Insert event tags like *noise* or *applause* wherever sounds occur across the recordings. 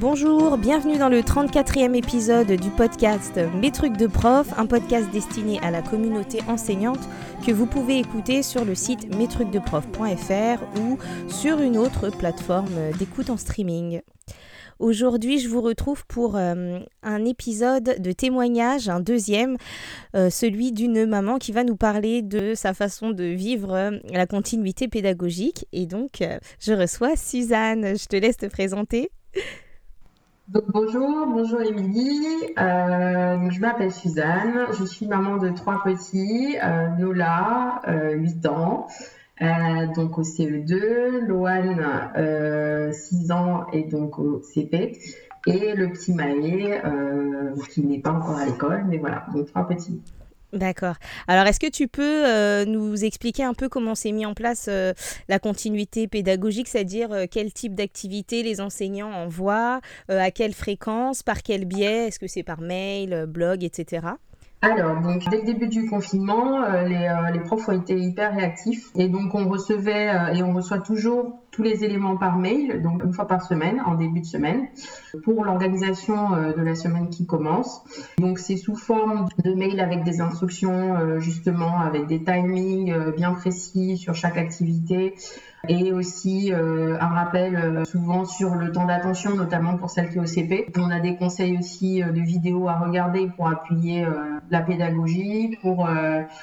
Bonjour, bienvenue dans le 34e épisode du podcast Mes trucs de prof, un podcast destiné à la communauté enseignante que vous pouvez écouter sur le site mestrucsdeprof.fr ou sur une autre plateforme d'écoute en streaming. Aujourd'hui, je vous retrouve pour euh, un épisode de témoignage, un deuxième, euh, celui d'une maman qui va nous parler de sa façon de vivre euh, la continuité pédagogique. Et donc, je reçois Suzanne. Je te laisse te présenter bonjour, bonjour Émilie. Euh, je m'appelle Suzanne. Je suis maman de trois petits. Euh, Nola, 8 euh, ans, donc au CE2. Loane, 6 ans et donc au CP. Et le petit Maë, qui n'est pas encore à l'école, mais voilà, donc trois petits. D'accord. Alors, est-ce que tu peux euh, nous expliquer un peu comment s'est mis en place euh, la continuité pédagogique, c'est-à-dire euh, quel type d'activité les enseignants envoient, à quelle fréquence, par quel biais, est-ce que c'est par mail, blog, etc. Alors, donc, dès le début du confinement, euh, les, euh, profs ont été hyper réactifs et donc on recevait euh, et on reçoit toujours tous les éléments par mail, donc une fois par semaine, en début de semaine, pour l'organisation de la semaine qui commence. Donc, c'est sous forme de mail avec des instructions, justement, avec des timings bien précis sur chaque activité, et aussi euh, un rappel euh, souvent sur le temps d'attention, notamment pour celles qui est au CP. On a des conseils aussi euh, de vidéos à regarder pour appuyer la pédagogie, pour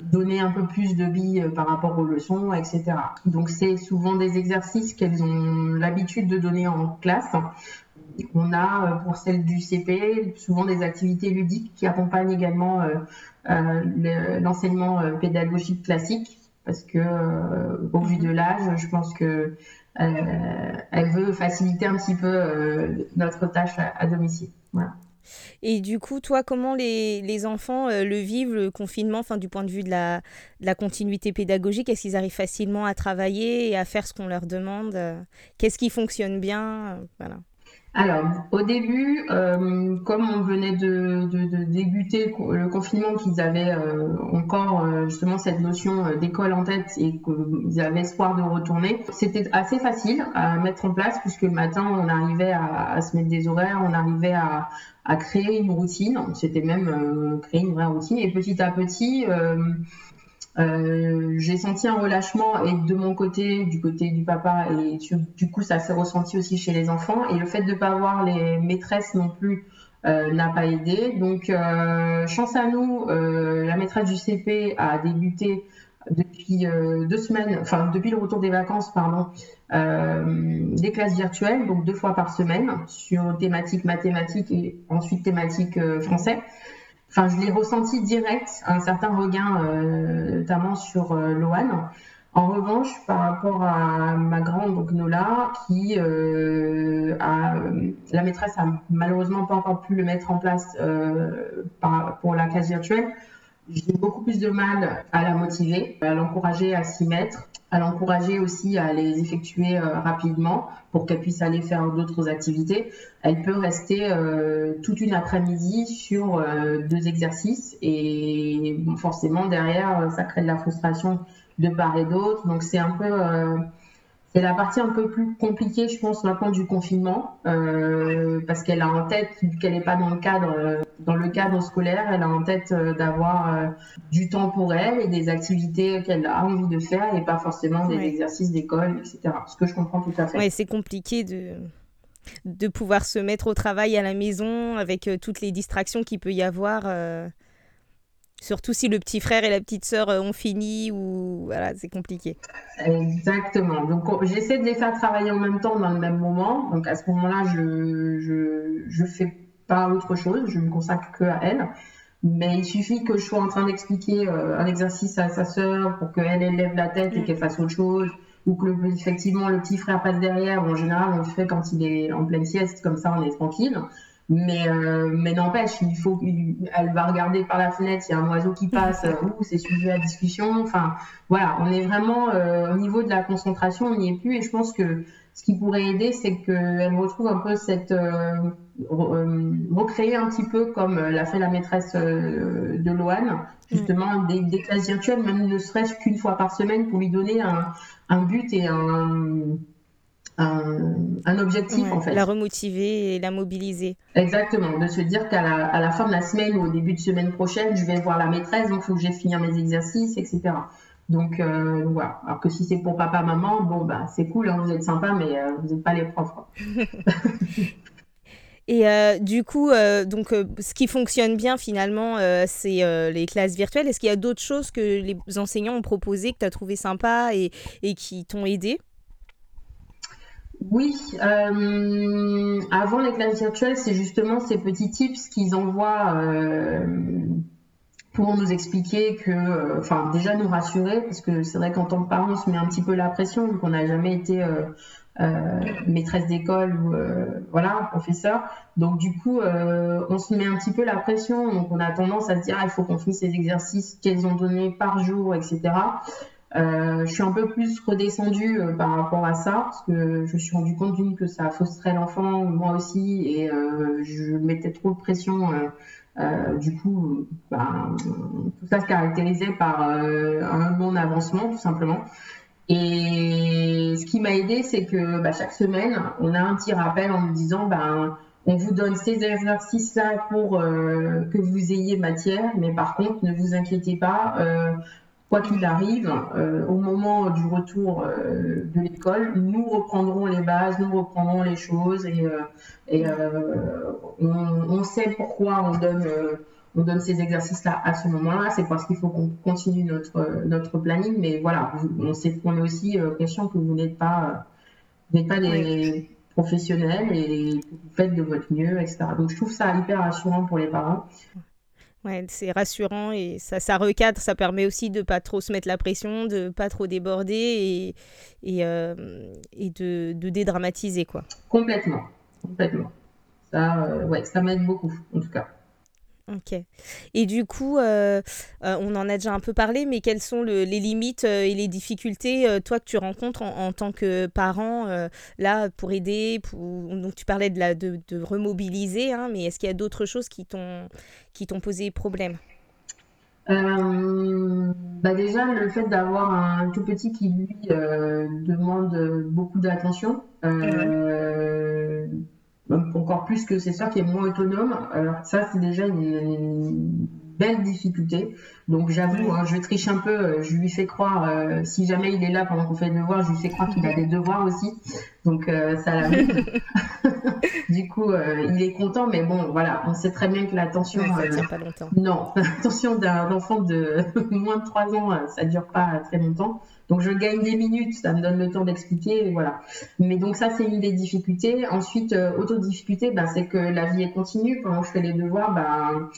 donner un peu plus de billes par rapport aux leçons, etc. Donc c'est souvent des exercices ont l'habitude de donner en classe. On a pour celles du CP souvent des activités ludiques qui accompagnent également l'enseignement pédagogique classique parce que euh, au vu de l'âge, je pense que euh, elle veut faciliter un petit peu euh, notre tâche à, domicile. Et du coup, toi, comment les, enfants le vivent, le confinement, du point de vue de la, la continuité pédagogique? Est-ce qu'ils arrivent facilement à travailler et à faire ce qu'on leur demande? Qu'est-ce qui fonctionne bien? Voilà. Alors, au début, euh, comme on venait de, débuter le confinement, qu'ils avaient euh, encore euh, justement cette notion d'école en tête et qu'ils avaient espoir de retourner, c'était assez facile à mettre en place puisque le matin, on arrivait à, se mettre des horaires, on arrivait à, à créer une routine, c'était même créer une vraie routine. Et petit à petit, euh, j'ai senti un relâchement et de mon côté, du côté du papa, et du coup ça s'est ressenti aussi chez les enfants. Et le fait de ne pas voir les maîtresses non plus euh, n'a pas aidé. Donc euh, chance à nous, la maîtresse du CP a débuté depuis deux semaines, enfin depuis le retour des vacances, pardon, des classes virtuelles, donc deux fois par semaine sur thématique mathématiques et ensuite thématique français. Enfin, je l'ai ressenti direct, un certain regain, euh, notamment sur euh, Loane. En revanche, par rapport à ma grande, donc Nola, qui euh, a, la maîtresse a malheureusement pas encore pu le mettre en place pour la classe virtuelle, j'ai beaucoup plus de mal à la motiver, à l'encourager à s'y mettre, à l'encourager aussi à les effectuer euh, rapidement pour qu'elle puisse aller faire d'autres activités. Elle peut rester euh, toute une après-midi sur euh, deux exercices et forcément derrière ça crée de la frustration de part et d'autre. Donc c'est un peu c'est la partie un peu plus compliquée, je pense, maintenant du confinement, euh, parce qu'elle a en tête, qu'elle n'est pas dans le cadre, euh, dans le cadre scolaire, elle a en tête euh, d'avoir du temps pour elle et des activités qu'elle a envie de faire et pas forcément des exercices d'école, etc. Ce que je comprends tout à fait. Oui, c'est compliqué de de pouvoir se mettre au travail à la maison avec toutes les distractions qu'il peut y avoir. Surtout si le petit frère et la petite sœur euh, ont fini ou voilà, c'est compliqué. Exactement. Donc j'essaie de les faire travailler en même temps dans le même moment. Donc à ce moment-là, je je je fais pas autre chose, je me consacre que à elle. Mais il suffit que je sois en train d'expliquer euh, un exercice à sa sœur pour qu'elle elle lève la tête et mm. qu'elle fasse autre chose ou que effectivement le petit frère passe derrière. en général, on le fait quand il est en pleine sieste, comme ça on est tranquille. Mais, euh, mais n'empêche, il faut, elle va regarder par la fenêtre, il y a un oiseau qui *laughs* passe, euh, ouh, c'est sujet à discussion. Enfin, voilà, on est vraiment euh, au niveau de la concentration, on n'y est plus. Et je pense que ce qui pourrait aider, c'est qu'elle retrouve un peu cette recréer un petit peu comme l'a fait la maîtresse de Loane, justement des, des, classes virtuelles, même ne serait-ce qu'une fois par semaine, pour lui donner un, un but et un un, objectif en fait. La remotiver et la mobiliser. Exactement, de se dire qu'à la, à la, fin de la semaine ou au début de semaine prochaine, je vais voir la maîtresse, donc il faut que j'ai finir mes exercices, etc. Donc euh, voilà. Alors que si c'est pour papa, maman, bon bah c'est cool, hein, vous êtes sympa, mais euh, vous n'êtes pas les profs. *laughs* Et euh, du coup, donc, ce qui fonctionne bien finalement, c'est les classes virtuelles. Est-ce qu'il y a d'autres choses que les enseignants ont proposées que tu as trouvé sympa et, et qui t'ont aidé? Oui, euh, avant les classes virtuelles, c'est justement ces petits tips qu'ils envoient euh, pour nous expliquer que, euh, enfin, déjà nous rassurer, parce que c'est vrai qu'en tant que parent, on se met un petit peu la pression, qu'on n'a jamais été maîtresse d'école ou voilà, professeur. Donc du coup, on se met un petit peu la pression, donc on a tendance à se dire, ah, il faut qu'on finisse ces exercices qu'elles ont donnés par jour, etc. Euh, je suis un peu plus redescendue euh, par rapport à ça, parce que je me suis rendu compte d'une que ça fausserait l'enfant, moi aussi, et euh, je mettais trop de pression. du coup, bah, tout ça se caractérisait par un non-avancement, tout simplement. Et ce qui m'a aidé, c'est que bah, chaque semaine, on a un petit rappel en nous disant, bah, on vous donne ces exercices-là pour que vous ayez matière, mais par contre, ne vous inquiétez pas, quoi qu'il arrive, euh, au moment du retour euh, de l'école, nous reprendrons les bases, nous reprendrons les choses et, euh, on, sait pourquoi on donne, on donne ces exercices-là à ce moment-là. C'est parce qu'il faut qu'on continue notre, notre planning, mais voilà, on, sait, on est aussi conscient que vous n'êtes pas, pas des professionnels et que vous faites de votre mieux, etc. Donc je trouve ça hyper rassurant pour les parents c'est rassurant et ça, ça recadre, ça permet aussi de pas trop se mettre la pression, de pas trop déborder et, et, euh, de, de, dédramatiser. Quoi. Complètement, complètement. Ça, euh, ouais, ça m'aide beaucoup, en tout cas. Ok. Et du coup, euh, euh, on en a déjà un peu parlé, mais quelles sont les limites euh, et les difficultés, toi, que tu rencontres en, tant que parent, là, pour aider pour... Donc, tu parlais de, la, de, de remobiliser, hein, mais est-ce qu'il y a d'autres choses qui t'ont posé problème? Bah déjà, le fait d'avoir un tout petit qui, lui, demande beaucoup d'attention. Encore plus que c'est ça qui est moins autonome. Alors ça, c'est déjà une, belle difficulté. Donc j'avoue, hein, je triche un peu, euh, je lui fais croire, euh, si jamais il est là pendant qu'on fait le devoir, je lui fais croire qu'il a des devoirs aussi. Donc euh, ça l'arrive. *laughs* du coup, il est content, mais bon, voilà, on sait très bien que l'attention... ça dure pas longtemps. Non, *laughs* l'attention d'un enfant de *laughs* moins de 3 ans, ça dure pas très longtemps. Donc je gagne des minutes, ça me donne le temps d'expliquer, voilà. Mais donc ça c'est une des difficultés. Ensuite, euh, autre difficulté, bah, c'est que la vie est continue. Pendant que je fais les devoirs, bah,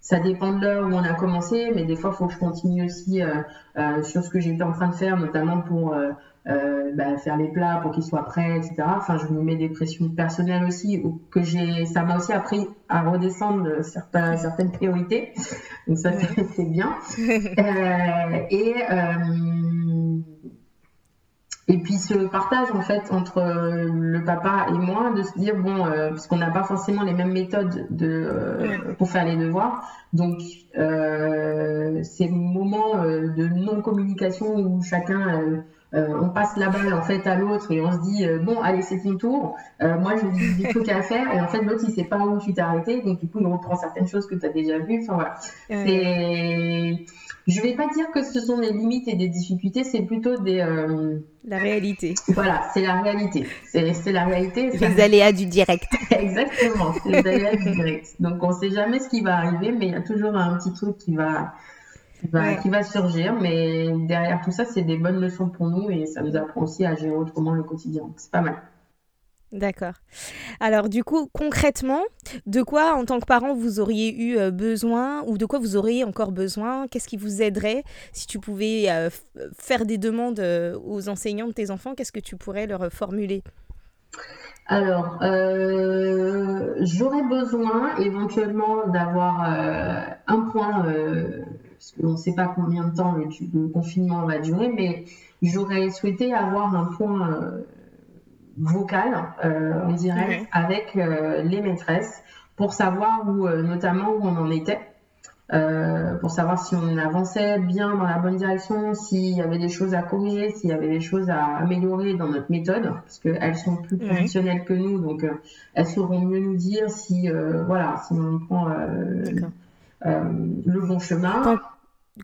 ça dépend de l'heure où on a commencé, mais des fois il faut que je continue aussi euh, euh, sur ce que j'étais en train de faire, notamment pour bah, faire les plats pour qu'ils soient prêts, etc. Enfin, je me mets des pressions personnelles aussi, que j'ai, ça m'a aussi appris à redescendre certains, certaines priorités. Donc ça c'est bien. *laughs* et et puis ce partage en fait entre euh, le papa et moi, de se dire bon, euh, puisqu'on n'a pas forcément les mêmes méthodes de, euh, pour faire les devoirs, donc euh, ces moments de non-communication où chacun on passe la balle en fait à l'autre et on se dit bon allez c'est ton tour, moi j'ai des trucs à faire et en fait l'autre il sait pas où tu t'es arrêté donc du coup il reprend certaines choses que tu as déjà vues. Enfin voilà, c'est je vais pas dire que ce sont des limites et des difficultés, c'est plutôt des. Euh, la réalité. Voilà, c'est la réalité. C'est la réalité. Les aléas du direct. *laughs* Exactement, c'est les aléas du direct. Donc on sait jamais ce qui va arriver, mais il y a toujours un petit truc qui va, qui va, surgir. Mais derrière tout ça, c'est des bonnes leçons pour nous et ça nous apprend aussi à gérer autrement le quotidien. C'est pas mal. D'accord. Alors du coup, concrètement, de quoi en tant que parent vous auriez eu euh, besoin ou de quoi vous auriez encore besoin? Qu'est-ce qui vous aiderait? Si tu pouvais euh, faire des demandes euh, aux enseignants de tes enfants Qu'est-ce que tu pourrais leur formuler? Alors, j'aurais besoin éventuellement d'avoir un point, parce qu'on ne sait pas combien de temps le, confinement va durer, mais j'aurais souhaité avoir un point vocale euh, en direct avec euh, les maîtresses pour savoir où, euh, notamment où on en était. pour savoir si on avançait bien dans la bonne direction, s'il y avait des choses à corriger, s'il y avait des choses à améliorer dans notre méthode, parce qu'elles sont plus professionnelles que nous, donc elles sauront mieux nous dire si, voilà, si on prend le bon chemin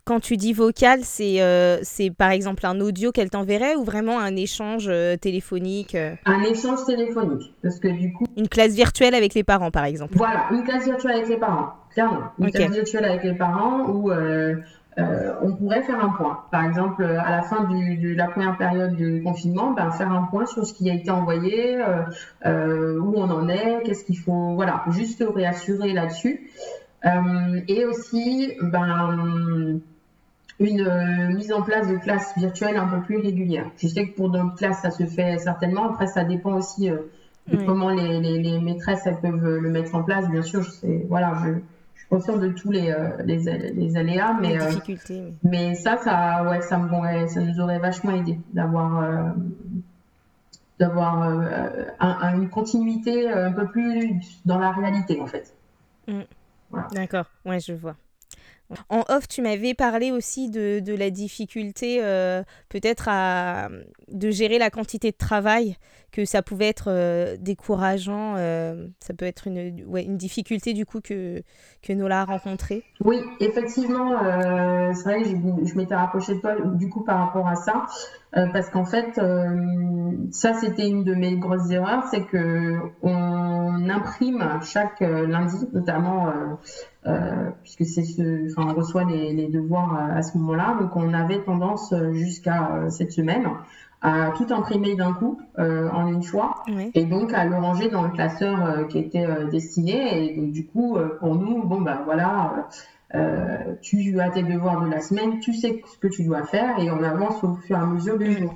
quand tu dis vocal, c'est euh, c'est par exemple un audio qu'elle t'enverrait ou vraiment un échange euh, téléphonique euh? Un échange téléphonique, parce que du coup... Une classe virtuelle avec les parents, par exemple. Voilà, une classe virtuelle avec les parents, clairement. Une classe virtuelle avec les parents où on pourrait faire un point. Par exemple, à la fin de la première période de confinement, ben, faire un point sur ce qui a été envoyé, où on en est, qu'est-ce qu'il faut... Voilà, juste réassurer là-dessus. Euh, et aussi ben, une euh, mise en place de classes virtuelles un peu plus régulière. Je sais que pour d'autres classes, ça se fait certainement. Après, ça dépend aussi euh, de comment les, les, maîtresses elles peuvent le mettre en place. Bien sûr, je, sais, voilà, je, suis consciente de tous les, les, les aléas, mais, mais ça, ça, ouais, ça, me, ça nous aurait vachement aidé d'avoir d'avoir une continuité un peu plus dans la réalité, en fait. Mm. D'accord, ouais, je vois. En off, tu m'avais parlé aussi de, de la difficulté euh, peut-être à, de gérer la quantité de travail, que ça pouvait être euh, décourageant, euh, ça peut être une, une difficulté du coup que, que Nola a rencontrée. Oui, effectivement, c'est vrai que je, m'étais rapprochée de toi du coup par rapport à ça, parce qu'en fait, ça c'était une de mes grosses erreurs, c'est que on imprime chaque lundi, notamment euh, puisque c'est ce, on reçoit les, devoirs à, ce moment-là. Donc, on avait tendance euh, jusqu'à euh, cette semaine à tout imprimer d'un coup en une fois et donc à le ranger dans le classeur qui était destiné. Et donc, du coup, pour nous, bon, ben voilà. tu as tes devoirs de la semaine, tu sais ce que tu dois faire et on avance au fur et à mesure des jours.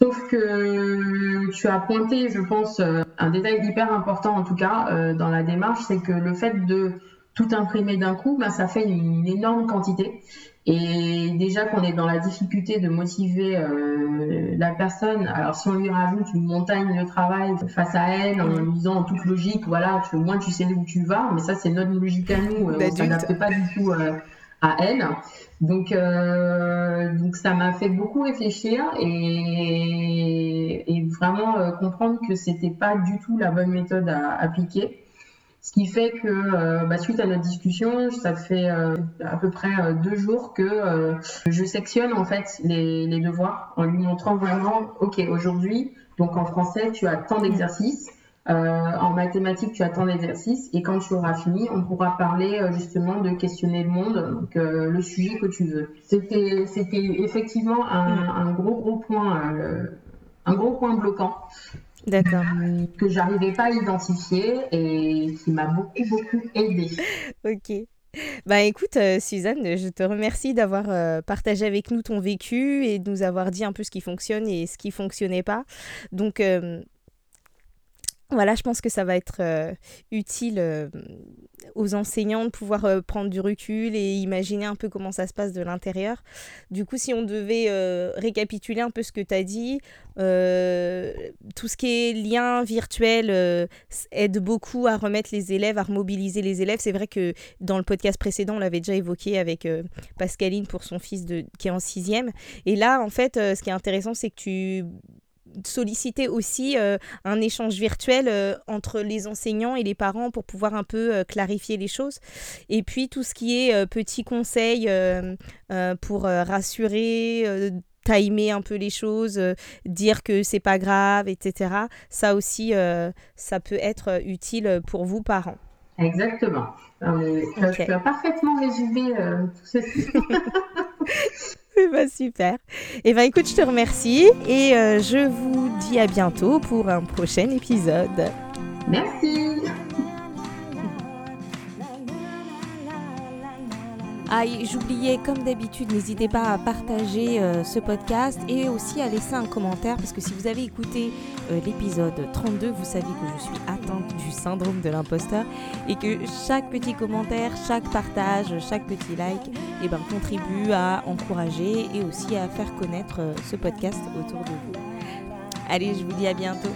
Sauf que tu as pointé, je pense, un détail hyper important en tout cas dans la démarche, c'est que le fait de tout imprimer d'un coup, ben, ça fait une énorme quantité. Et déjà qu'on est dans la difficulté de motiver euh, la personne, alors si on lui rajoute une montagne de travail face à elle en lui disant en toute logique, voilà, tu, au moins tu sais où tu vas, mais ça c'est notre logique à nous, euh, on ne s'adapte pas du tout euh, à elle. Donc, donc ça m'a fait beaucoup réfléchir et, et vraiment comprendre que c'était pas du tout la bonne méthode à appliquer. Ce qui fait que euh, bah, suite à notre discussion, ça fait euh, à peu près euh, deux jours que je sectionne en fait les, les, devoirs en lui montrant vraiment, ok, aujourd'hui, donc en français, tu as tant d'exercices. en mathématiques, tu as tant d'exercices et quand tu auras fini, on pourra parler justement de questionner le monde, donc le sujet que tu veux. C'était, c'était effectivement un, un, gros gros point, un gros point bloquant D'accord. que j'arrivais pas à identifier et qui m'a beaucoup, beaucoup aidé. ok. Bah écoute, euh, Suzanne, je te remercie d'avoir euh, partagé avec nous ton vécu et de nous avoir dit un peu ce qui fonctionne et ce qui fonctionnait pas. Donc, euh, voilà, je pense que ça va être euh, utile euh, aux enseignants de pouvoir euh, prendre du recul et imaginer un peu comment ça se passe de l'intérieur. Du coup, si on devait récapituler un peu ce que tu as dit, tout ce qui est lien virtuel aide beaucoup à remettre les élèves, à remobiliser les élèves. C'est vrai que dans le podcast précédent, on l'avait déjà évoqué avec Pascaline pour son fils de, qui est en sixième. Et là, en fait, ce qui est intéressant, c'est que tu solliciter aussi euh, un échange virtuel euh, entre les enseignants et les parents pour pouvoir un peu euh, clarifier les choses. Et puis tout ce qui est petits conseils pour rassurer, timer un peu les choses, dire que c'est pas grave, etc. Ça aussi, ça peut être utile pour vous, parents. Exactement. Tu as parfaitement résumé tout ceci. *laughs* *laughs* bah, super. Et eh ben écoute, je te remercie et euh, je vous dis à bientôt pour un prochain épisode. Merci. Ah, j'oubliais, comme d'habitude, n'hésitez pas à partager euh, ce podcast et aussi à laisser un commentaire parce que si vous avez écouté euh, l'épisode 32, vous savez que je suis atteinte du syndrome de l'imposteur et que chaque petit commentaire, chaque partage, chaque petit like eh ben, contribue à encourager et aussi à faire connaître euh, ce podcast autour de vous. Allez, je vous dis à bientôt.